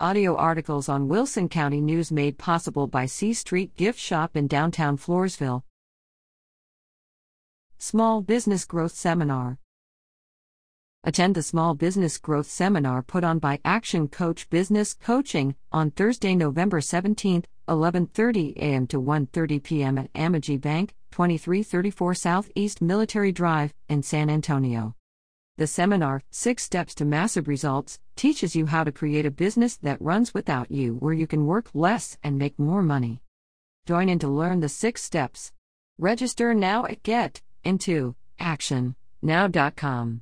Audio articles on Wilson County News made possible by C Street Gift Shop in downtown Floresville. Small Business Growth Seminar. Attend the Small Business Growth Seminar put on by Action Coach Business Coaching on Thursday, November 17th, 11:30 a.m. to 1:30 p.m. at Amegy Bank, 2334 Southeast Military Drive in San Antonio. The seminar, Six Steps to Massive Results, teaches you how to create a business that runs without you where you can work less and make more money. Join in to learn the six steps. Register now at getintoactionnow.com.